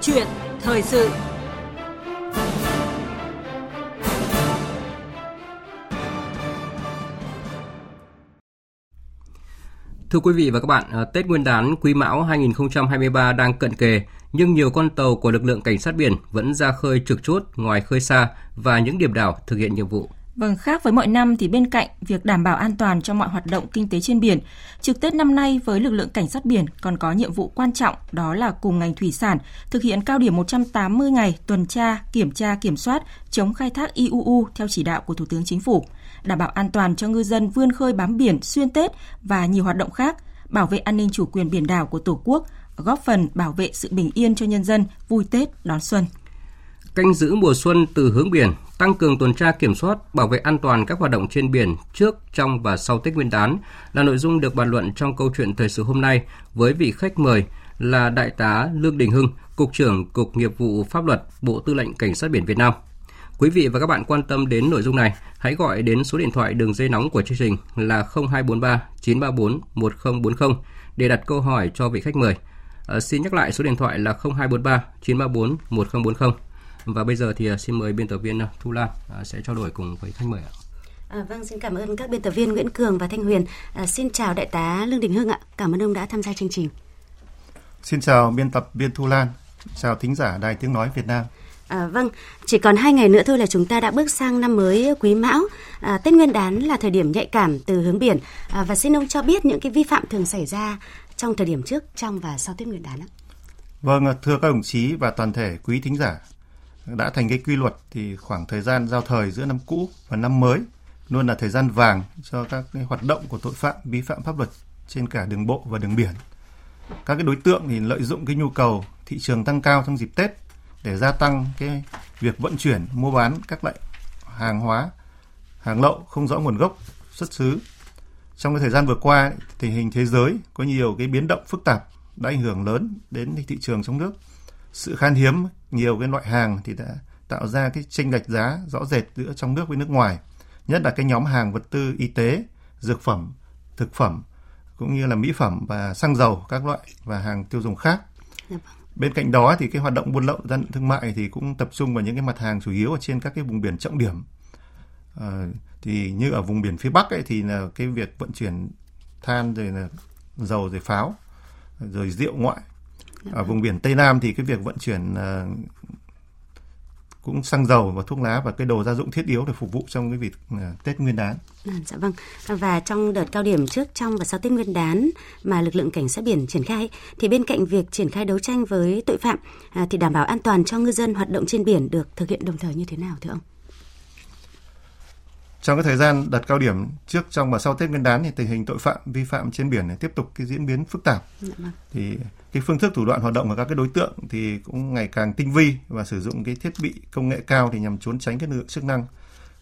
chuyện thời sự Thưa quý vị và các bạn, à, Tết Nguyên đán Quý Mão 2023 đang cận kề, nhưng nhiều con tàu của lực lượng cảnh sát biển vẫn ra khơi trực chốt ngoài khơi xa và những điểm đảo thực hiện nhiệm vụ. Vâng, khác với mọi năm thì bên cạnh việc đảm bảo an toàn cho mọi hoạt động kinh tế trên biển, trực Tết năm nay với lực lượng cảnh sát biển còn có nhiệm vụ quan trọng đó là cùng ngành thủy sản thực hiện cao điểm 180 ngày tuần tra, kiểm tra, kiểm soát chống khai thác IUU theo chỉ đạo của Thủ tướng Chính phủ, đảm bảo an toàn cho ngư dân vươn khơi bám biển xuyên Tết và nhiều hoạt động khác, bảo vệ an ninh chủ quyền biển đảo của Tổ quốc, góp phần bảo vệ sự bình yên cho nhân dân vui Tết đón xuân canh giữ mùa xuân từ hướng biển, tăng cường tuần tra kiểm soát, bảo vệ an toàn các hoạt động trên biển trước, trong và sau Tết Nguyên đán là nội dung được bàn luận trong câu chuyện thời sự hôm nay với vị khách mời là Đại tá Lương Đình Hưng, Cục trưởng Cục Nghiệp vụ Pháp luật, Bộ Tư lệnh Cảnh sát biển Việt Nam. Quý vị và các bạn quan tâm đến nội dung này, hãy gọi đến số điện thoại đường dây nóng của chương trình là 0243 934 1040 để đặt câu hỏi cho vị khách mời. À, xin nhắc lại số điện thoại là 0243 934 1040. Và bây giờ thì à, xin mời biên tập viên à, Thu Lan à, sẽ trao đổi cùng với khách mời ạ. À, vâng, xin cảm ơn các biên tập viên Nguyễn Cường và Thanh Huyền. À, xin chào đại tá Lương Đình Hưng ạ. Cảm ơn ông đã tham gia chương trình. Xin chào biên tập viên Thu Lan. Chào thính giả Đài Tiếng Nói Việt Nam. À, vâng, chỉ còn hai ngày nữa thôi là chúng ta đã bước sang năm mới Quý Mão. À, Tết Nguyên đán là thời điểm nhạy cảm từ hướng biển. À, và xin ông cho biết những cái vi phạm thường xảy ra trong thời điểm trước, trong và sau Tết Nguyên đán ạ. Vâng, thưa các đồng chí và toàn thể quý thính giả, đã thành cái quy luật thì khoảng thời gian giao thời giữa năm cũ và năm mới luôn là thời gian vàng cho các cái hoạt động của tội phạm vi phạm pháp luật trên cả đường bộ và đường biển. Các cái đối tượng thì lợi dụng cái nhu cầu thị trường tăng cao trong dịp Tết để gia tăng cái việc vận chuyển, mua bán các loại hàng hóa, hàng lậu không rõ nguồn gốc, xuất xứ. Trong cái thời gian vừa qua, tình hình thế giới có nhiều cái biến động phức tạp đã ảnh hưởng lớn đến thị trường trong nước sự khan hiếm nhiều cái loại hàng thì đã tạo ra cái chênh lệch giá rõ rệt giữa trong nước với nước ngoài nhất là cái nhóm hàng vật tư y tế dược phẩm thực phẩm cũng như là mỹ phẩm và xăng dầu các loại và hàng tiêu dùng khác dạ vâng. bên cạnh đó thì cái hoạt động buôn lậu gian thương mại thì cũng tập trung vào những cái mặt hàng chủ yếu ở trên các cái vùng biển trọng điểm à, thì như ở vùng biển phía bắc ấy thì là cái việc vận chuyển than rồi là dầu rồi pháo rồi rượu ngoại ở vùng biển Tây Nam thì cái việc vận chuyển ờ, cũng xăng dầu và thuốc lá và cái đồ gia dụng thiết yếu để phục vụ trong cái việc ờ, Tết Nguyên đán. À, dạ vâng. Và trong đợt cao điểm trước, trong và sau Tết Nguyên đán mà lực lượng cảnh sát biển triển khai thì bên cạnh việc triển khai đấu tranh với tội phạm à, thì đảm bảo an toàn cho ngư dân hoạt động trên biển được thực hiện đồng thời như thế nào thưa ông? Trong cái thời gian đợt cao điểm trước, trong và sau Tết Nguyên đán thì tình hình tội phạm vi phạm trên biển này tiếp tục cái diễn biến phức tạp. Dạ vâng. Thì cái phương thức thủ đoạn hoạt động của các cái đối tượng thì cũng ngày càng tinh vi và sử dụng cái thiết bị công nghệ cao thì nhằm trốn tránh cái lực lượng chức năng.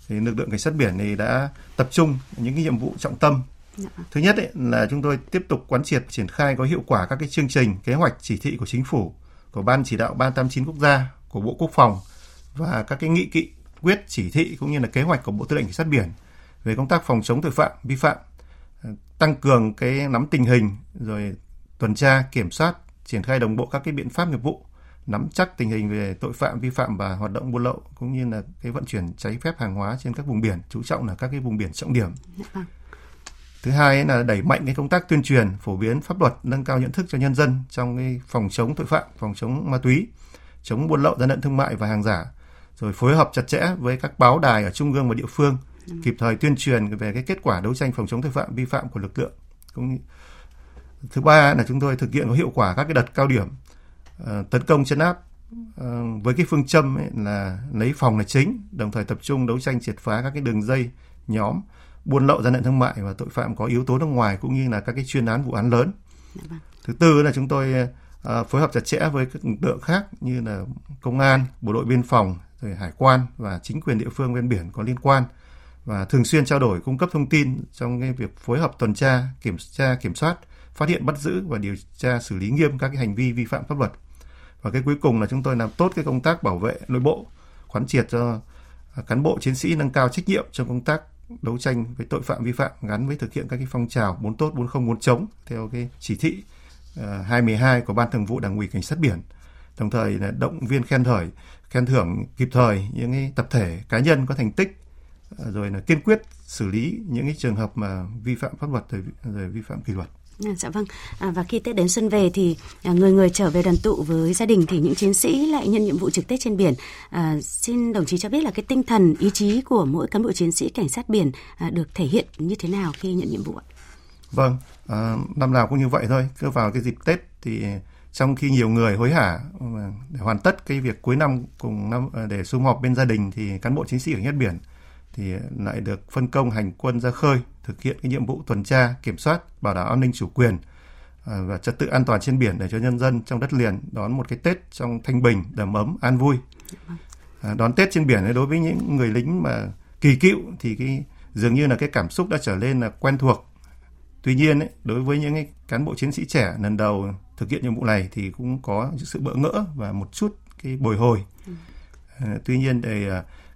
Thì lực lượng cảnh sát biển thì đã tập trung những cái nhiệm vụ trọng tâm. Dạ. Thứ nhất ấy, là chúng tôi tiếp tục quán triệt triển khai có hiệu quả các cái chương trình, kế hoạch, chỉ thị của chính phủ, của ban chỉ đạo 389 quốc gia, của Bộ Quốc phòng và các cái nghị kỵ quyết chỉ thị cũng như là kế hoạch của Bộ Tư lệnh Cảnh sát biển về công tác phòng chống tội phạm vi phạm tăng cường cái nắm tình hình rồi tuần tra kiểm soát triển khai đồng bộ các cái biện pháp nghiệp vụ nắm chắc tình hình về tội phạm vi phạm và hoạt động buôn lậu cũng như là cái vận chuyển trái phép hàng hóa trên các vùng biển chú trọng là các cái vùng biển trọng điểm vâng. thứ hai là đẩy mạnh cái công tác tuyên truyền phổ biến pháp luật nâng cao nhận thức cho nhân dân trong cái phòng chống tội phạm phòng chống ma túy chống buôn lậu gian lận thương mại và hàng giả rồi phối hợp chặt chẽ với các báo đài ở trung ương và địa phương kịp thời tuyên truyền về cái kết quả đấu tranh phòng chống tội phạm vi phạm của lực lượng. Cũng thứ ba là chúng tôi thực hiện có hiệu quả các cái đợt cao điểm uh, tấn công chấn áp uh, với cái phương châm ấy là lấy phòng là chính đồng thời tập trung đấu tranh triệt phá các cái đường dây nhóm buôn lậu gian lận thương mại và tội phạm có yếu tố nước ngoài cũng như là các cái chuyên án vụ án lớn. Dạ vâng. thứ tư là chúng tôi uh, phối hợp chặt chẽ với các lực lượng khác như là công an bộ đội biên phòng rồi hải quan và chính quyền địa phương ven biển có liên quan và thường xuyên trao đổi cung cấp thông tin trong cái việc phối hợp tuần tra kiểm tra kiểm soát phát hiện bắt giữ và điều tra xử lý nghiêm các cái hành vi vi phạm pháp luật. Và cái cuối cùng là chúng tôi làm tốt cái công tác bảo vệ nội bộ quán triệt cho à, cán bộ chiến sĩ nâng cao trách nhiệm trong công tác đấu tranh với tội phạm vi phạm gắn với thực hiện các cái phong trào bốn tốt bốn không bốn chống theo cái chỉ thị uh, ờ, 212 của ban thường vụ đảng ủy cảnh sát biển đồng thời là động viên khen thời khen thưởng kịp thời những cái tập thể cá nhân có thành tích rồi là kiên quyết xử lý những cái trường hợp mà vi phạm pháp luật rồi, rồi vi phạm kỷ luật. À, dạ vâng. À, và khi Tết đến xuân về thì à, người người trở về đoàn tụ với gia đình thì những chiến sĩ lại nhận nhiệm vụ trực Tết trên biển. À, xin đồng chí cho biết là cái tinh thần ý chí của mỗi cán bộ chiến sĩ cảnh sát biển à, được thể hiện như thế nào khi nhận nhiệm vụ ạ? Vâng, à, năm nào cũng như vậy thôi. Cứ vào cái dịp Tết thì trong khi nhiều người hối hả vâng, để hoàn tất cái việc cuối năm cùng năm ờ, để sum họp bên gia đình thì cán bộ chiến sĩ ở nhất biển thì lại được phân công hành quân ra khơi thực hiện cái nhiệm vụ tuần tra kiểm soát bảo đảm an ninh chủ quyền ờ, và trật tự an toàn trên biển để cho nhân dân trong đất liền đón một cái Tết trong thanh bình đầm ấm an vui. Ờ, đón Tết trên biển đối với những người lính mà kỳ cựu thì cái dường như là cái cảm xúc đã trở nên là quen thuộc. Tuy nhiên ấy, đối với những cái cán bộ chiến sĩ trẻ lần đầu thực hiện nhiệm vụ này thì cũng có sự bỡ ngỡ và một chút cái bồi hồi. Ừ. à, tuy nhiên thì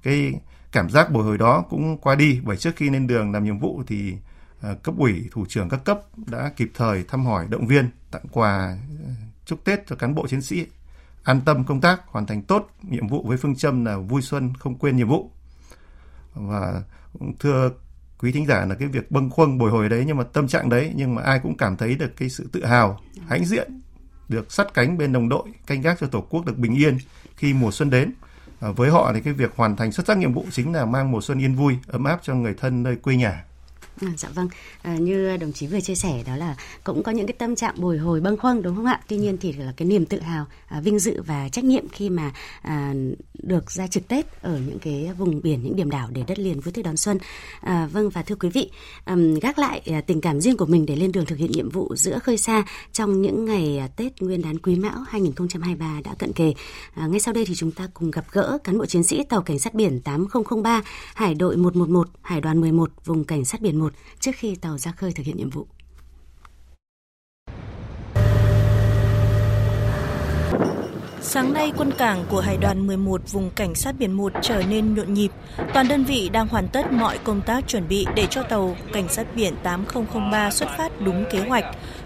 cái cảm giác bồi hồi đó cũng qua đi bởi trước khi lên đường làm nhiệm vụ thì à, cấp ủy thủ trưởng các cấp đã kịp thời thăm hỏi động viên tặng quà chúc Tết cho cán bộ chiến sĩ. An tâm công tác hoàn thành tốt nhiệm vụ với phương châm là vui xuân không quên nhiệm vụ. Và thưa quý thính giả là cái việc bâng khuâng bồi hồi đấy nhưng mà tâm trạng đấy nhưng mà ai cũng cảm thấy được cái sự tự hào hãnh diện được sắt cánh bên đồng đội canh gác cho tổ quốc được bình yên khi mùa xuân đến. À, với họ thì cái việc hoàn thành xuất sắc nhiệm vụ chính là mang mùa xuân yên vui ấm áp cho người thân nơi quê nhà. À, dạ vâng, à, như đồng chí vừa chia sẻ đó là cũng có những cái tâm trạng bồi hồi bâng khuâng đúng không ạ? Tuy nhiên thì là cái niềm tự hào, à, vinh dự và trách nhiệm khi mà à, được ra trực Tết ở những cái vùng biển, những điểm đảo để đất liền vui tươi đón xuân. À, vâng và thưa quý vị, à, gác lại à, tình cảm riêng của mình để lên đường thực hiện nhiệm vụ giữa khơi xa trong những ngày à, Tết Nguyên đán Quý Mão 2023 đã cận kề. À, ngay sau đây thì chúng ta cùng gặp gỡ cán bộ chiến sĩ tàu cảnh sát biển 8003, Hải đội 111, Hải đoàn 11, vùng cảnh sát biển 1 1 trước khi tàu ra khơi thực hiện nhiệm vụ. Sáng nay, quân cảng của Hải đoàn 11 vùng Cảnh sát biển 1 trở nên nhộn nhịp. Toàn đơn vị đang hoàn tất mọi công tác chuẩn bị để cho tàu Cảnh sát biển 8003 xuất phát đúng kế hoạch.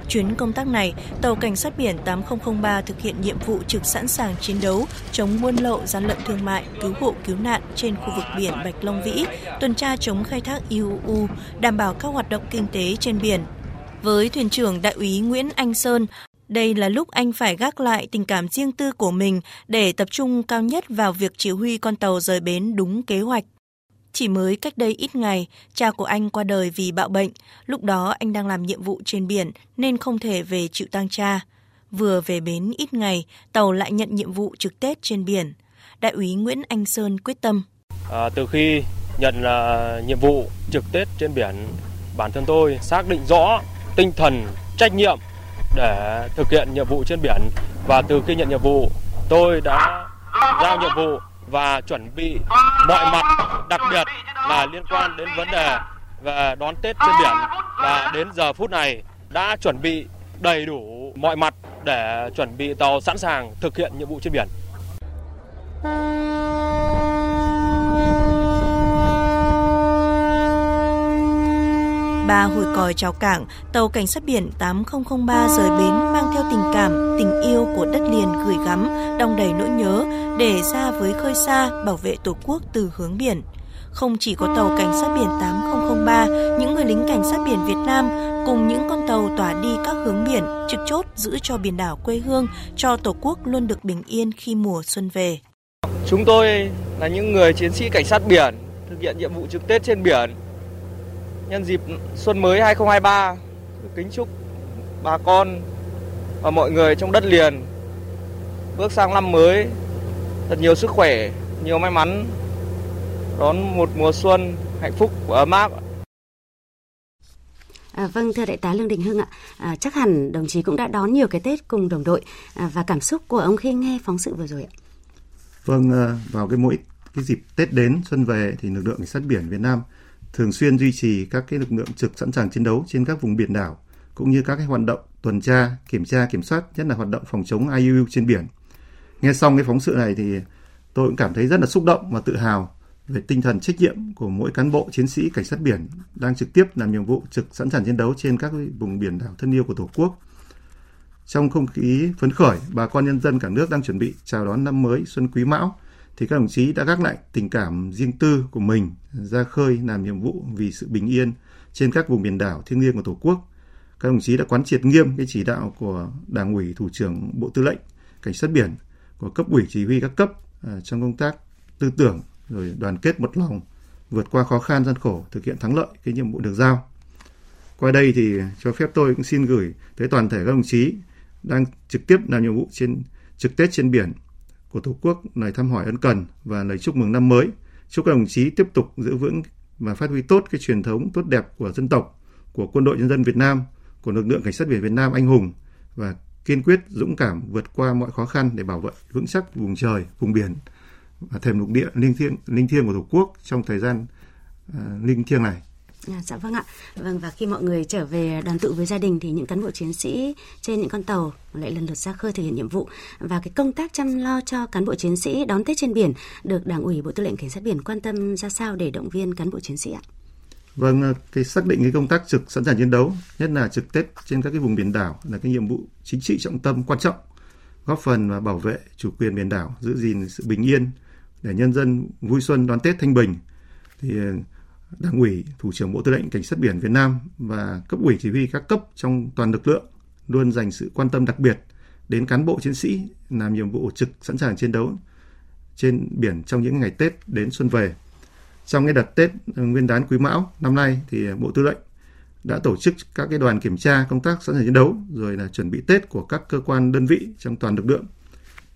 Chuyến công tác này, tàu Cảnh sát biển 8003 thực hiện nhiệm vụ trực sẵn sàng chiến đấu chống buôn lậu, gian lận thương mại, cứu hộ cứu nạn trên khu vực biển Bạch Long Vĩ, tuần tra chống khai thác IUU, đảm bảo các hoạt động kinh tế trên biển. Với thuyền trưởng đại úy Nguyễn Anh Sơn, đây là lúc anh phải gác lại tình cảm riêng tư của mình để tập trung cao nhất vào việc chỉ huy con tàu rời bến đúng kế hoạch. Chỉ mới cách đây ít ngày, cha của anh qua đời vì bạo bệnh. Lúc đó anh đang làm nhiệm vụ trên biển nên không thể về chịu tang cha. Vừa về bến ít ngày, tàu lại nhận nhiệm vụ trực Tết trên biển. Đại úy Nguyễn Anh Sơn quyết tâm. À, từ khi nhận là nhiệm vụ trực Tết trên biển, bản thân tôi xác định rõ tinh thần trách nhiệm để thực hiện nhiệm vụ trên biển và từ khi nhận nhiệm vụ tôi đã giao nhiệm vụ và chuẩn bị mọi mặt đặc biệt là liên quan đến vấn đề về đón Tết trên biển và đến giờ phút này đã chuẩn bị đầy đủ mọi mặt để chuẩn bị tàu sẵn sàng thực hiện nhiệm vụ trên biển. Ba hồi còi chào cảng, tàu cảnh sát biển 8003 rời bến mang theo tình cảm, tình yêu của đất liền gửi gắm, đong đầy nỗi nhớ để ra với khơi xa bảo vệ Tổ quốc từ hướng biển. Không chỉ có tàu cảnh sát biển 8003, những người lính cảnh sát biển Việt Nam cùng những con tàu tỏa đi các hướng biển trực chốt giữ cho biển đảo quê hương, cho Tổ quốc luôn được bình yên khi mùa xuân về. Chúng tôi là những người chiến sĩ cảnh sát biển thực hiện nhiệm vụ trực Tết trên biển nhân dịp xuân mới 2023 kính chúc bà con và mọi người trong đất liền bước sang năm mới thật nhiều sức khỏe, nhiều may mắn đón một mùa xuân hạnh phúc và ấm áp. À, vâng, thưa đại tá Lương Đình Hưng ạ, à, chắc hẳn đồng chí cũng đã đón nhiều cái Tết cùng đồng đội à, và cảm xúc của ông khi nghe phóng sự vừa rồi ạ. Vâng, à, vào cái mỗi cái dịp Tết đến xuân về thì lực lượng cảnh sát biển Việt Nam thường xuyên duy trì các cái lực lượng trực sẵn sàng chiến đấu trên các vùng biển đảo cũng như các cái hoạt động tuần tra, kiểm tra, kiểm soát, nhất là hoạt động phòng chống IUU trên biển. Nghe xong cái phóng sự này thì tôi cũng cảm thấy rất là xúc động và tự hào về tinh thần trách nhiệm của mỗi cán bộ chiến sĩ cảnh sát biển đang trực tiếp làm nhiệm vụ trực sẵn sàng chiến đấu trên các vùng biển đảo thân yêu của Tổ quốc. trong không khí phấn khởi, bà con nhân dân cả nước đang chuẩn bị chào đón năm mới Xuân Quý Mão, thì các đồng chí đã gác lại tình cảm riêng tư của mình ra khơi làm nhiệm vụ vì sự bình yên trên các vùng biển đảo thiêng liêng của Tổ quốc. Các đồng chí đã quán triệt nghiêm cái chỉ đạo của Đảng ủy, Thủ trưởng Bộ Tư lệnh Cảnh sát biển, của cấp ủy chỉ huy các cấp à, trong công tác tư tưởng rồi đoàn kết một lòng vượt qua khó khăn gian khổ thực hiện thắng lợi cái nhiệm vụ được giao. Qua đây thì cho phép tôi cũng xin gửi tới toàn thể các đồng chí đang trực tiếp làm nhiệm vụ trên trực Tết trên biển của Tổ quốc lời thăm hỏi ân cần và lời chúc mừng năm mới. Chúc các đồng chí tiếp tục giữ vững và phát huy tốt cái truyền thống tốt đẹp của dân tộc, của quân đội nhân dân Việt Nam, của lực lượng cảnh sát biển Việt Nam anh hùng và kiên quyết dũng cảm vượt qua mọi khó khăn để bảo vệ vững chắc vùng trời, vùng biển thềm lục địa linh thiêng linh thiêng của Tổ quốc trong thời gian uh, linh thiêng này. À, dạ vâng ạ. Vâng và khi mọi người trở về đoàn tụ với gia đình thì những cán bộ chiến sĩ trên những con tàu lại lần lượt ra khơi thực hiện nhiệm vụ và cái công tác chăm lo cho cán bộ chiến sĩ đón Tết trên biển được Đảng ủy Bộ Tư lệnh Cảnh sát biển quan tâm ra sao để động viên cán bộ chiến sĩ ạ? Vâng, ờ, cái xác định cái công tác trực sẵn sàng chiến đấu, nhất là trực Tết trên các cái vùng biển đảo là cái nhiệm vụ chính trị trọng tâm quan trọng, góp phần và bảo vệ chủ quyền biển đảo, giữ gìn sự bình yên để nhân dân vui xuân đón Tết thanh bình. Thì ờ, Đảng ủy, Thủ trưởng Bộ Tư lệnh Cảnh sát biển Việt Nam và cấp ủy chỉ huy các cấp trong toàn lực lượng luôn dành sự quan tâm đặc biệt đến cán bộ chiến sĩ làm nhiệm vụ trực sẵn sàng chiến đấu trên biển trong những ngày Tết đến xuân về. Trong cái đợt Tết ờ, Nguyên đán Quý Mão năm nay thì ờ, Bộ Tư lệnh đã tổ chức các cái đoàn kiểm tra công tác sẵn sàng chiến đấu rồi là chuẩn bị Tết của các cơ quan đơn vị trong toàn lực lượng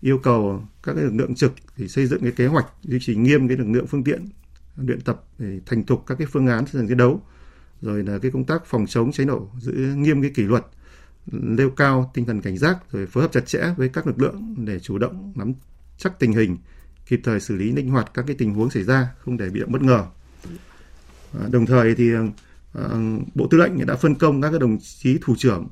yêu cầu các cái lực lượng trực thì xây dựng cái kế hoạch duy trì nghiêm cái lực lượng phương tiện luyện tập để thành thục các cái phương án sẵn sàng chiến đấu. Rồi là cái công tác phòng chống cháy nổ giữ nghiêm cái kỷ luật nêu cao tinh thần cảnh giác rồi phối hợp chặt chẽ với các lực lượng để chủ động nắm chắc tình hình kịp thời xử lý linh hoạt các cái tình huống xảy ra không để bị động bất ngờ. À, đồng thời thì à, bộ tư lệnh đã phân công các cái đồng chí thủ trưởng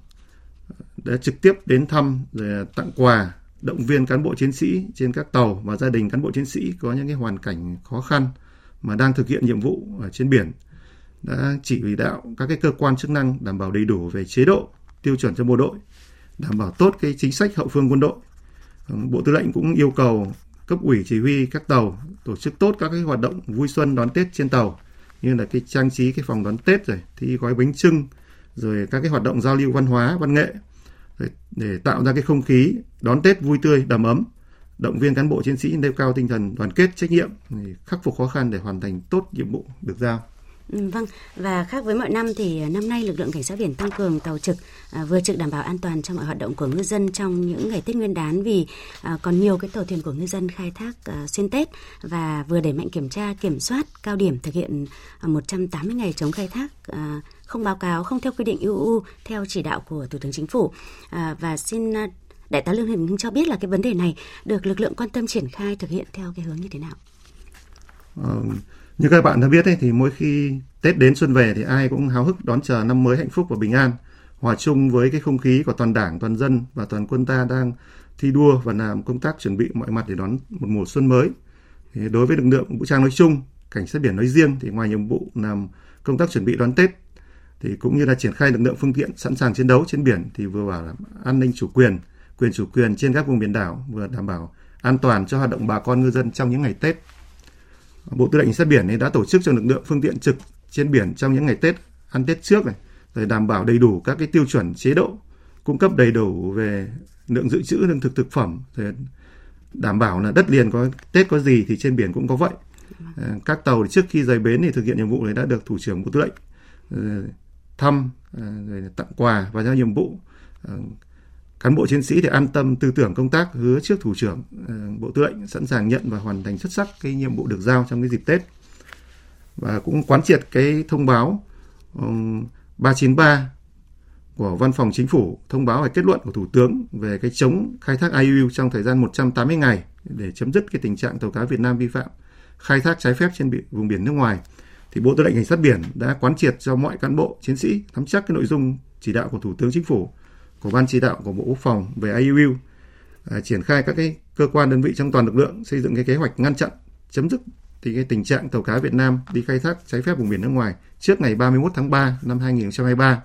à, đã trực tiếp đến thăm rồi tặng quà động viên cán bộ chiến sĩ trên các tàu và gia đình cán bộ chiến sĩ có những cái hoàn cảnh khó khăn mà đang thực hiện nhiệm vụ ở trên biển đã chỉ đạo các cái cơ quan chức năng đảm bảo đầy đủ về chế độ, tiêu chuẩn cho bộ đội, đảm bảo tốt cái chính sách hậu phương quân đội. Vâng, bộ tư lệnh cũng yêu cầu cấp ủy chỉ huy các tàu tổ chức tốt các cái hoạt động vui xuân đón tết trên tàu, như là cái trang trí cái phòng đón tết rồi, thi gói bánh trưng rồi các cái hoạt động giao lưu văn hóa, văn nghệ để tạo ra cái không khí đón tết vui tươi đầm ấm động viên cán bộ chiến sĩ nêu cao tinh thần đoàn kết trách nhiệm khắc phục khó khăn để hoàn thành tốt nhiệm vụ được giao. Ừ, vâng, và khác với mọi năm thì à, năm nay lực lượng cảnh sát biển tăng cường tàu trực à, vừa trực đảm bảo an toàn cho mọi hoạt động của ngư dân trong những ngày Tết Nguyên đán vì à, còn nhiều cái tàu thuyền của ngư dân khai thác à, xuyên Tết và vừa đẩy mạnh kiểm tra kiểm soát cao điểm thực hiện à, 180 ngày chống khai thác à, không báo cáo không theo quy định UU theo chỉ đạo của Thủ tướng Chính phủ à, và xin à, Đại tá Lương Hiền cho biết là cái vấn đề này được lực lượng quan tâm triển khai thực hiện theo cái hướng như thế nào? Ờ, như các bạn đã biết ấy, thì mỗi khi Tết đến xuân về thì ai cũng háo hức đón chờ năm mới hạnh phúc và bình an, hòa chung với cái không khí của toàn đảng, toàn dân và toàn quân ta đang thi đua và làm công tác chuẩn bị mọi mặt để đón một mùa xuân mới. Thì đối với lực lượng vũ trang nói chung, cảnh sát biển nói riêng thì ngoài nhiệm vụ làm công tác chuẩn bị đón Tết thì cũng như là triển khai lực lượng phương tiện sẵn sàng chiến đấu trên biển thì vừa bảo đảm an ninh chủ quyền, quyền chủ quyền trên các vùng biển đảo, vừa đảm bảo an toàn cho hoạt động bà con ngư dân trong những ngày Tết. Bộ Tư lệnh sát biển đã tổ chức cho lực lượng phương tiện trực trên biển trong những ngày Tết, ăn Tết trước này, để đảm bảo đầy đủ các cái tiêu chuẩn chế độ, cung cấp đầy đủ về lượng dự trữ lương thực thực phẩm, để đảm bảo là đất liền có Tết có gì thì trên biển cũng có vậy. À, các tàu trước khi rời bến thì thực hiện nhiệm vụ này đã được thủ trưởng bộ tư lệnh ờ, thăm ờ, rồi tặng quà và giao nhiệm vụ. Ờ, cán bộ chiến sĩ để an tâm tư tưởng công tác hứa trước thủ trưởng ờ, bộ tư lệnh sẵn sàng nhận và hoàn thành xuất sắc cái nhiệm vụ được giao trong cái dịp Tết. Và cũng quán triệt cái thông báo 393 của Văn phòng Chính phủ thông báo về kết luận của Thủ tướng về cái chống khai thác IUU trong thời gian 180 ngày để chấm dứt cái tình trạng tàu cá Việt Nam vi phạm khai thác trái phép trên biển, vùng biển nước ngoài thì Bộ Tư lệnh Cảnh sát biển đã quán triệt cho mọi cán bộ chiến sĩ nắm chắc cái nội dung chỉ đạo của Thủ tướng Chính phủ, của Ban chỉ đạo của Bộ Quốc phòng về IUU, à, triển khai các cái cơ quan đơn vị trong toàn lực lượng xây dựng cái kế hoạch ngăn chặn chấm dứt thì cái tình trạng tàu cá Việt Nam đi khai thác trái phép vùng biển nước ngoài trước ngày 31 tháng 3 năm 2023.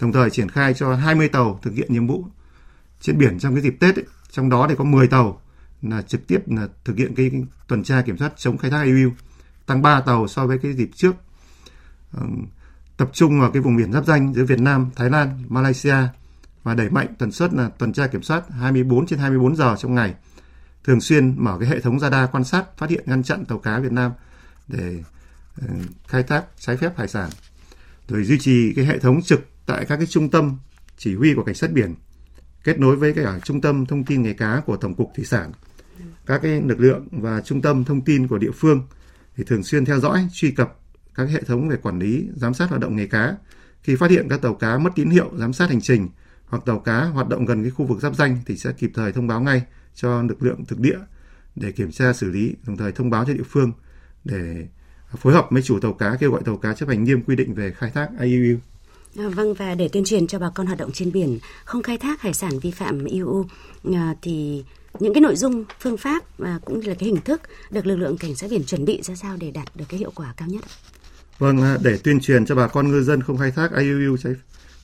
Đồng thời triển khai cho 20 tàu thực hiện nhiệm vụ trên biển trong cái dịp Tết ấy, trong đó thì có 10 tàu là trực tiếp là thực hiện cái, cái tuần tra kiểm soát chống khai thác IUU tăng 3 tàu so với cái dịp trước. Tập trung vào cái vùng biển giáp danh giữa Việt Nam, Thái Lan, Malaysia và đẩy mạnh tần suất là tuần tra kiểm soát 24 trên 24 giờ trong ngày. Thường xuyên mở cái hệ thống radar quan sát phát hiện ngăn chặn tàu cá Việt Nam để ờ, khai thác trái phép hải sản. Rồi duy trì cái hệ thống trực tại các cái trung tâm chỉ huy của cảnh sát biển kết nối với cả trung tâm thông tin nghề cá của tổng cục thủy sản. Các cái lực lượng và trung tâm thông tin của địa phương thì thường xuyên theo dõi truy cập các hệ thống về quản lý giám sát hoạt động nghề cá khi phát hiện các tàu cá mất tín hiệu giám sát hành trình hoặc tàu cá hoạt động gần cái khu vực giáp danh thì sẽ kịp thời thông báo ngay cho lực lượng thực địa để kiểm tra xử lý đồng thời thông báo cho địa phương để phối hợp với chủ tàu cá kêu gọi tàu cá chấp hành nghiêm quy định về khai thác IUU. À, vâng và để tuyên truyền cho bà con hoạt động trên biển không khai thác hải sản vi phạm IUU à, thì những cái nội dung phương pháp và cũng như là cái hình thức được lực lượng cảnh sát biển chuẩn bị ra sao để đạt được cái hiệu quả cao nhất Vâng, à, để tuyên truyền cho bà con ngư dân không khai thác IUU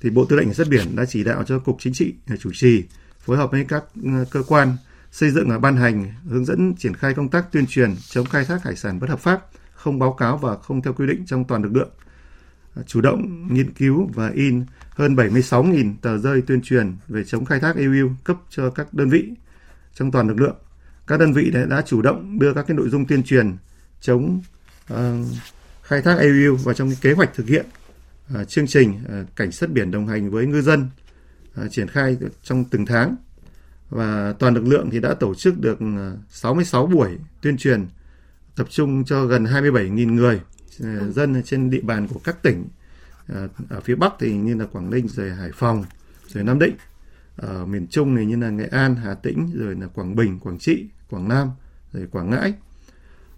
thì Bộ Tư lệnh Cảnh sát biển đã chỉ đạo cho Cục Chính trị à, chủ trì phối hợp với các à, cơ quan xây dựng và ban hành hướng dẫn triển khai công tác tuyên truyền chống khai thác hải sản bất hợp pháp, không báo cáo và không theo quy định trong toàn lực lượng. Chủ động nghiên cứu và in hơn 76.000 tờ rơi tuyên truyền về chống khai thác EU cấp cho các đơn vị trong toàn lực lượng. Các đơn vị đã, đã chủ động đưa các cái nội dung tuyên truyền chống uh, khai thác AUU vào trong cái kế hoạch thực hiện uh, chương trình uh, cảnh sát biển đồng hành với ngư dân uh, triển khai trong từng tháng và toàn lực lượng thì đã tổ chức được 66 buổi tuyên truyền tập trung cho gần 27.000 người dân trên địa bàn của các tỉnh ở phía Bắc thì như là Quảng Ninh rồi Hải Phòng rồi Nam Định ở miền Trung này như là Nghệ An, Hà Tĩnh rồi là Quảng Bình, Quảng Trị, Quảng Nam rồi Quảng Ngãi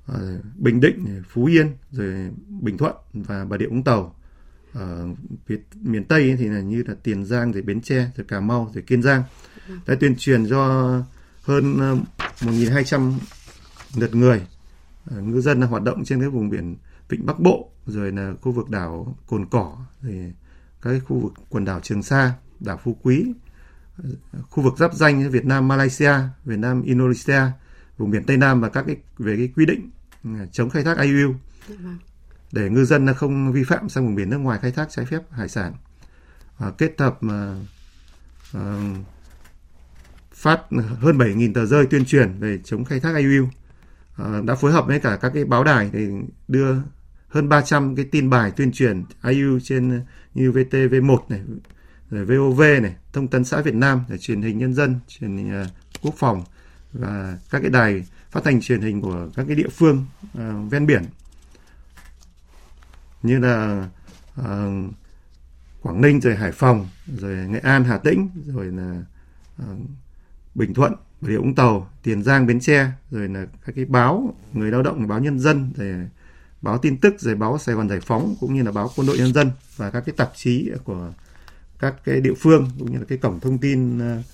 ờ, Bình Định, Phú Yên, rồi Bình Thuận và Bà Rịa Vũng Tàu. Ở phía miền Tây thì là như là Tiền Giang, rồi Bến Tre, rồi Cà Mau, rồi Kiên Giang. Đã tuyên truyền cho hơn 1.200 lượt người ngư dân hoạt động trên cái vùng biển Vịnh Bắc Bộ, rồi là khu vực đảo Cồn Cỏ, rồi các khu vực quần đảo Trường Sa, đảo Phú Quý, khu vực giáp danh Việt Nam Malaysia, Việt Nam Indonesia, vùng biển Tây Nam và các cái về cái quy định à, chống khai thác IUU. Để ngư dân không vi phạm sang vùng biển nước ngoài khai thác trái phép hải sản. Và kết hợp mà uh, phát hơn 7.000 tờ rơi tuyên truyền về chống khai thác IUU. Uh, đã phối hợp với cả các cái báo đài để đưa hơn 300 cái tin bài tuyên truyền IUU trên như VTV1 này rồi VOV này, Thông tấn xã Việt Nam, rồi truyền hình nhân dân, truyền hình uh, quốc phòng và các cái đài phát thanh truyền hình của các cái địa phương uh, ven biển. Như là uh, Quảng Ninh rồi Hải Phòng rồi Nghệ An Hà Tĩnh rồi là uh, Bình Thuận Bà Rịa Vũng Tàu Tiền Giang Bến Tre rồi là các cái báo người lao động báo nhân dân rồi báo tin tức rồi báo Sài Gòn Giải phóng cũng như là báo Quân đội nhân dân và các cái tạp chí của các cái địa phương cũng như là cái cổng thông tin uh,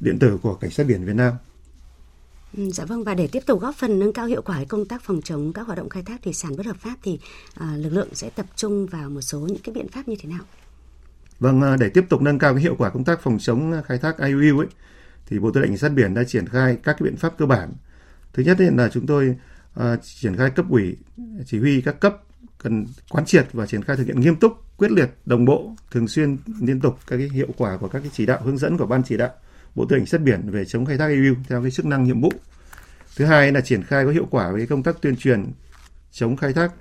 điện tử của cảnh sát biển Việt Nam. Ừ, dạ vâng và để tiếp tục góp phần nâng cao hiệu quả công tác phòng chống các hoạt động khai thác thủy sản bất hợp pháp thì à, lực lượng sẽ tập trung vào một số những cái biện pháp như thế nào? Vâng, à, để tiếp tục nâng cao cái hiệu quả công tác phòng chống khai thác IUU ấy, thì Bộ Tư lệnh Cảnh sát biển đã triển khai các cái biện pháp cơ bản. Thứ nhất là chúng tôi uh, triển khai cấp ủy chỉ huy các cấp cần quán triệt và triển khai thực hiện nghiêm túc, quyết liệt, đồng bộ, thường xuyên, liên tục các cái hiệu quả của các cái chỉ đạo hướng dẫn của ban chỉ đạo Bộ Tư lệnh sát biển về chống khai thác IUU theo cái chức năng nhiệm vụ. Thứ hai là triển khai có hiệu quả với công tác tuyên truyền chống khai thác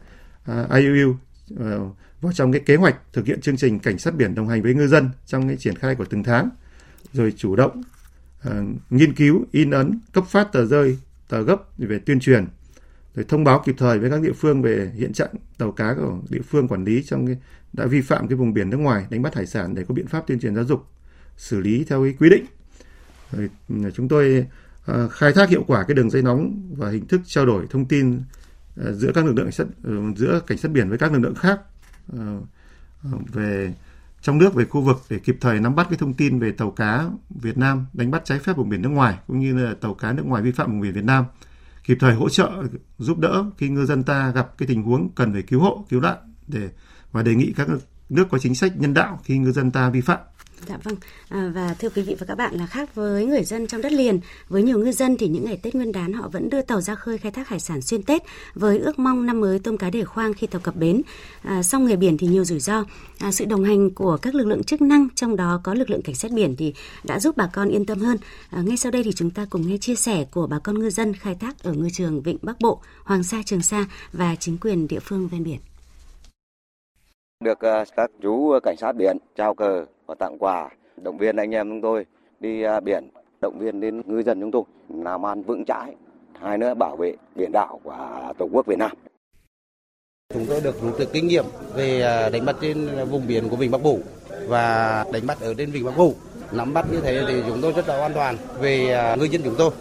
à, IUU uh, vào trong cái kế hoạch thực hiện chương trình cảnh sát biển đồng hành với ngư dân trong cái triển khai của từng tháng, rồi chủ động uh, nghiên cứu, in ấn, cấp phát tờ rơi, tờ gấp về tuyên truyền rồi thông báo kịp thời với các địa phương về hiện trạng tàu cá của địa phương quản lý trong cái, đã vi phạm cái vùng biển nước ngoài đánh bắt hải sản để có biện pháp tuyên truyền giáo dục xử lý theo cái quy định. Rồi ừ, chúng tôi uh, khai thác hiệu quả cái đường dây nóng và hình thức trao đổi thông tin uh, giữa các lực lượng cảnh sát uh, giữa cảnh sát biển với các lực lượng khác uh, về trong nước về khu vực để kịp thời nắm bắt cái thông tin về tàu cá Việt Nam đánh bắt trái phép vùng biển nước ngoài cũng như là tàu cá nước ngoài vi phạm vùng biển Việt Nam kịp thời hỗ trợ, giúp đỡ khi ngư dân ta gặp cái tình huống cần phải cứu hộ, cứu nạn để và đề nghị các nước có chính sách nhân đạo khi ngư dân ta vi phạm. Dạ vâng, à, và thưa quý vị và các bạn là khác với người dân trong đất liền, với nhiều ngư dân thì những ngày Tết Nguyên đán họ vẫn đưa tàu ra khơi khai thác hải sản xuyên Tết với ước mong năm mới tôm cá để khoang khi tàu cập bến. À, song nghề biển thì nhiều rủi ro. À, sự đồng hành của các lực lượng chức năng, trong đó có lực lượng cảnh sát biển thì đã giúp bà con yên tâm hơn. À, ngay sau đây thì chúng ta cùng nghe chia sẻ của bà con ngư dân khai thác ở ngư trường Vịnh Bắc Bộ, Hoàng Sa, Trường Sa và chính quyền địa phương ven biển được à, các chú cảnh sát biển trao cờ và tặng quà. Động viên anh em chúng tôi đi à, biển, động viên đến ngư dân chúng tôi làm ăn vững chãi. Hai nữa bảo vệ biển đảo của à, tổ quốc Việt Nam. Chúng tôi được rút được kinh nghiệm về à, đánh bắt trên vùng biển của Vịnh Bắc Bộ và đánh bắt ở trên Vịnh Bắc Bộ. Nắm bắt như thế thì chúng tôi rất là an toàn về ngư dân chúng tôi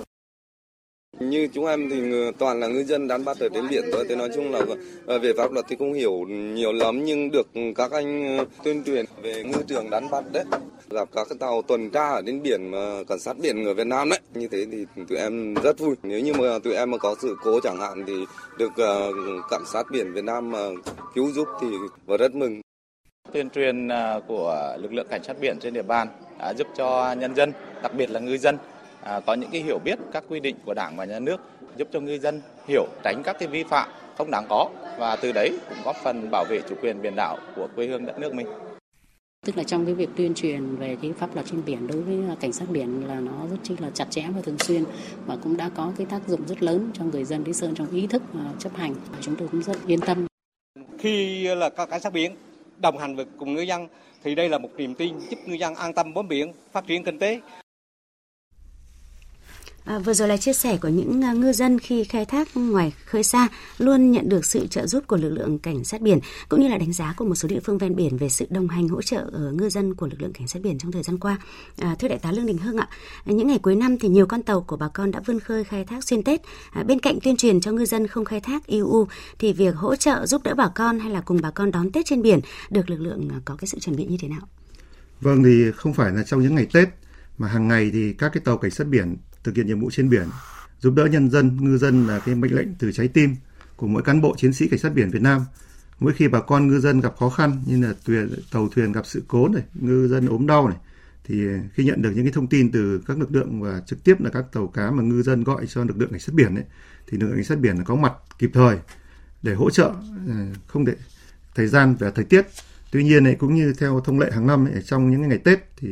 như chúng em thì toàn là ngư dân đánh bắt ở trên biển thôi. Thì nói chung là ờ, về pháp luật thì không hiểu nhiều lắm nhưng được các anh ờ, tuyên truyền về ngư trường đánh bắt đấy. Gặp các tàu tuần tra ở trên biển mà cảnh sát biển ở Việt Nam đấy. Như thế thì tụi em rất vui. Nếu như mà tụi em mà có sự cố chẳng hạn thì được ờ, cảnh sát biển Việt Nam cứu giúp thì và rất mừng. Tuyên truyền à, của lực lượng cảnh sát biển trên địa bàn đã giúp cho nhân dân, đặc biệt là ngư dân à, có những cái hiểu biết các quy định của Đảng và Nhà nước giúp cho ngư dân hiểu tránh các cái vi phạm không đáng có và từ đấy cũng góp phần bảo vệ chủ quyền biển đảo của quê hương đất nước mình. Tức là trong cái việc tuyên truyền về cái pháp luật trên biển đối với cảnh sát biển là nó rất chi là chặt chẽ và thường xuyên và cũng đã có cái tác dụng rất lớn cho người dân Lý Sơn trong ý thức chấp hành. Chúng tôi cũng rất yên tâm. Khi là các cảnh sát biển đồng hành với cùng ngư dân thì đây là một niềm tin giúp ngư dân an tâm bám biển, phát triển kinh tế. À, vừa rồi là chia sẻ của những à, ngư dân khi khai thác ngoài khơi xa luôn nhận được sự trợ giúp của lực lượng cảnh sát biển cũng như là đánh giá của một số địa phương ven biển về sự đồng hành hỗ trợ ở ngư dân của lực lượng cảnh sát biển trong thời gian qua. À, thưa đại tá Lương Đình Hưng ạ, những ngày cuối năm thì nhiều con tàu của bà con đã vươn khơi khai thác xuyên Tết. À, bên cạnh tuyên truyền cho ngư dân không khai thác IUU thì việc hỗ trợ giúp đỡ bà con hay là cùng bà con đón Tết trên biển được lực lượng à, có cái sự chuẩn bị như thế nào? Vâng thì không phải là trong những ngày Tết mà hàng ngày thì các cái tàu cảnh sát biển thực hiện nhiệm vụ trên biển, giúp đỡ nhân dân, ngư dân là cái mệnh lệnh từ trái tim của mỗi cán bộ chiến sĩ cảnh sát biển Việt Nam. Mỗi khi bà con ngư dân gặp khó khăn như là thuyền, tàu thuyền gặp sự cố này, ngư dân ốm đau này, thì khi nhận được những cái thông tin từ các lực lượng và trực tiếp là các tàu cá mà ngư dân gọi cho lực lượng cảnh sát biển ấy, thì lực lượng cảnh sát biển có mặt kịp thời để hỗ trợ ờ, không để thời gian và thời tiết. Tuy nhiên này cũng như theo thông lệ hàng năm ấy, trong những ngày Tết thì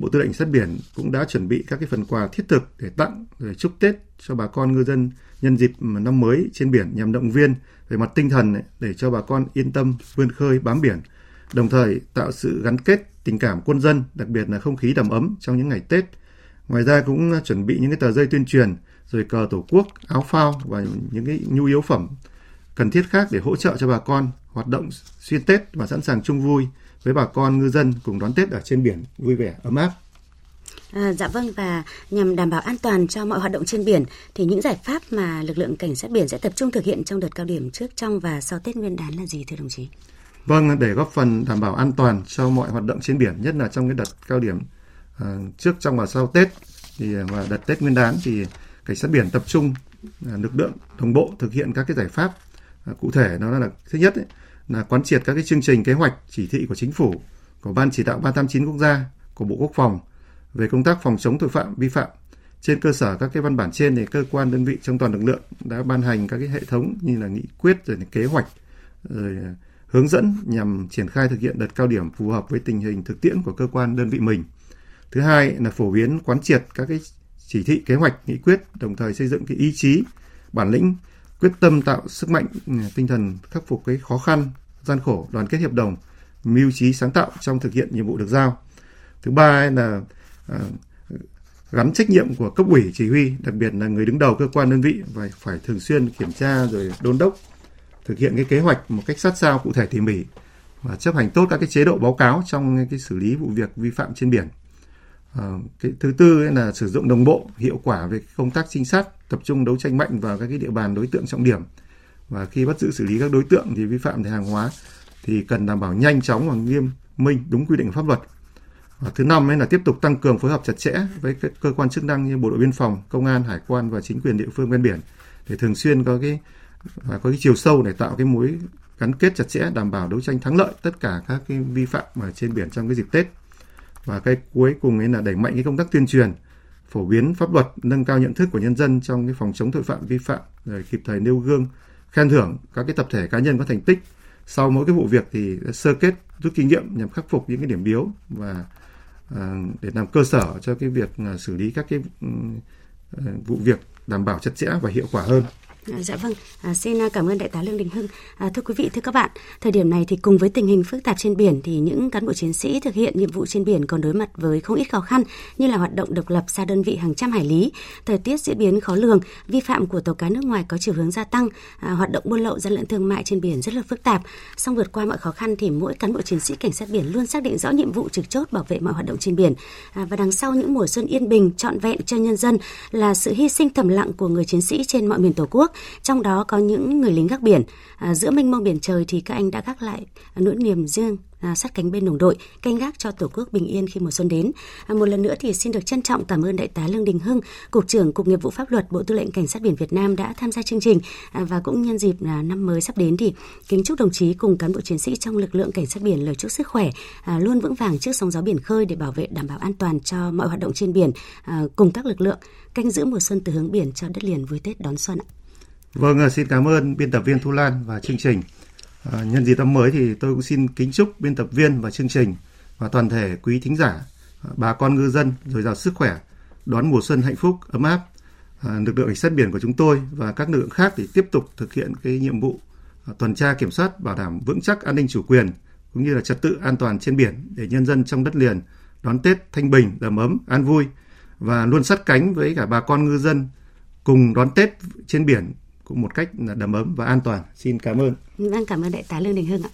Bộ Tư lệnh Sát biển cũng đã chuẩn bị các cái phần quà thiết thực để tặng để chúc Tết cho bà con ngư dân nhân dịp năm mới trên biển nhằm động viên về mặt tinh thần để cho bà con yên tâm vươn khơi bám biển, đồng thời tạo sự gắn kết tình cảm quân dân, đặc biệt là không khí đầm ấm trong những ngày Tết. Ngoài ra cũng chuẩn bị những cái tờ rơi tuyên truyền, rồi cờ tổ quốc, áo phao và những cái nhu yếu phẩm cần thiết khác để hỗ trợ cho bà con hoạt động xuyên Tết và sẵn sàng chung vui với bà con ngư dân cùng đón Tết ở trên biển vui vẻ ấm áp. À, dạ vâng và nhằm đảm bảo an toàn cho mọi hoạt động trên biển thì những giải pháp mà lực lượng cảnh sát biển sẽ tập trung thực hiện trong đợt cao điểm trước, trong và sau Tết Nguyên đán là gì thưa đồng chí? Vâng, để góp phần đảm bảo an toàn cho mọi hoạt động trên biển, nhất là trong cái đợt cao điểm uh, trước, trong và sau Tết thì và đợt Tết Nguyên đán thì cảnh sát biển tập trung uh, lực lượng đồng bộ thực hiện các cái giải pháp uh, cụ thể đó là thứ nhất ấy, là quán triệt các cái chương trình kế hoạch chỉ thị của chính phủ, của ban chỉ đạo 389 quốc gia, của Bộ Quốc phòng về công tác phòng chống tội phạm, vi phạm. Trên cơ sở các cái văn bản trên thì cơ quan đơn vị trong toàn lực lượng đã ban hành các cái hệ thống như là nghị quyết rồi là kế hoạch, rồi hướng dẫn nhằm triển khai thực hiện đợt cao điểm phù hợp với tình hình thực tiễn của cơ quan đơn vị mình. Thứ hai là phổ biến, quán triệt các cái chỉ thị, kế hoạch, nghị quyết, đồng thời xây dựng cái ý chí, bản lĩnh, quyết tâm tạo sức mạnh ừ, tinh thần khắc phục cái khó khăn gian khổ đoàn kết hiệp đồng mưu trí sáng tạo trong thực hiện nhiệm vụ được giao. Thứ ba là ờ, gắn trách nhiệm của cấp ủy chỉ huy đặc biệt là người đứng đầu cơ quan đơn vị và phải thường xuyên kiểm tra rồi đôn đốc thực hiện cái kế hoạch một cách sát sao cụ thể tỉ mỉ và chấp hành tốt các cái chế độ báo cáo trong cái xử lý vụ việc vi phạm trên biển. À, cái thứ tư là sử dụng đồng bộ hiệu quả về công tác trinh sát tập trung đấu tranh mạnh vào các cái địa bàn đối tượng trọng điểm và khi bắt giữ xử lý các đối tượng thì vi phạm về hàng hóa thì cần đảm bảo nhanh chóng và nghiêm minh đúng quy định pháp luật. Và thứ năm ấy là tiếp tục tăng cường phối hợp chặt chẽ với các cơ quan chức năng như bộ đội biên phòng, công an, hải quan và chính quyền địa phương ven biển để thường xuyên có cái và có cái chiều sâu để tạo cái mối gắn kết chặt chẽ đảm bảo đấu tranh thắng lợi tất cả các cái vi phạm ở trên biển trong cái dịp Tết. và cái cuối cùng ấy là đẩy mạnh cái công tác tuyên truyền phổ biến pháp luật nâng cao nhận thức của nhân dân trong cái phòng chống tội phạm vi phạm rồi kịp thời nêu gương khen thưởng các cái tập thể cá nhân có thành tích. Sau mỗi cái vụ việc thì sơ kết, rút kinh nghiệm nhằm khắc phục những cái điểm yếu và à, để làm cơ sở cho cái việc à, xử lý các cái ừ, ờ, vụ việc đảm bảo chặt chẽ và hiệu quả hơn dạ vâng, à, xin à, cảm ơn đại tá Lương Đình Hưng. À, thưa quý vị, thưa các bạn, thời điểm này thì cùng với tình hình phức tạp trên biển thì những cán bộ chiến sĩ thực hiện nhiệm vụ trên biển còn đối mặt với không ít khó khăn như là hoạt động độc lập xa đơn vị hàng trăm hải lý, thời tiết diễn biến khó lường, vi phạm của tàu cá nước ngoài có chiều hướng gia tăng, à, hoạt động buôn lậu gian lận thương mại trên biển rất là phức tạp. Song vượt qua mọi khó khăn thì mỗi cán bộ chiến sĩ cảnh sát biển luôn xác định rõ nhiệm vụ trực chốt bảo vệ mọi hoạt động trên biển. À, và đằng sau những mùa xuân yên bình trọn vẹn cho nhân dân là sự hy sinh thầm lặng của người chiến sĩ trên mọi miền Tổ quốc trong đó có những người lính gác biển. À, giữa mênh mông biển trời thì các anh đã gác lại nỗi niềm riêng à, sát cánh bên đồng đội, canh gác cho Tổ quốc bình yên khi mùa xuân đến. À, một lần nữa thì xin được trân trọng cảm ơn Đại tá Lương Đình Hưng, Cục trưởng Cục Nghiệp vụ Pháp luật Bộ Tư lệnh Cảnh sát biển Việt Nam đã tham gia chương trình à, và cũng nhân dịp là năm mới sắp đến thì kính chúc đồng chí cùng cán bộ chiến sĩ trong lực lượng cảnh sát biển lời chúc sức khỏe à, luôn vững vàng trước sóng gió biển khơi để bảo vệ đảm bảo an toàn cho mọi hoạt động trên biển à, cùng các lực lượng canh giữ mùa xuân từ hướng biển cho đất liền vui Tết đón xuân ạ. Vâng, à, xin cảm ơn biên tập viên Thu Lan và chương trình. À, nhân dịp năm mới thì tôi cũng xin kính chúc biên tập viên và chương trình và toàn thể quý thính giả, à, bà con ngư dân dồi dào sức khỏe, đón mùa xuân hạnh phúc, ấm áp. À, lực lượng cảnh sát biển của chúng tôi và các lực lượng khác thì tiếp tục thực hiện cái nhiệm vụ à, tuần tra kiểm soát bảo đảm vững chắc an ninh chủ quyền cũng như là trật tự an toàn trên biển để nhân dân trong đất liền đón Tết thanh bình, đầm ấm, an vui và luôn sát cánh với cả bà con ngư dân cùng đón Tết trên biển cũng một cách là đầm ấm và an toàn. Xin cảm ơn. Vâng, cảm ơn đại tá Lương Đình Hưng ạ.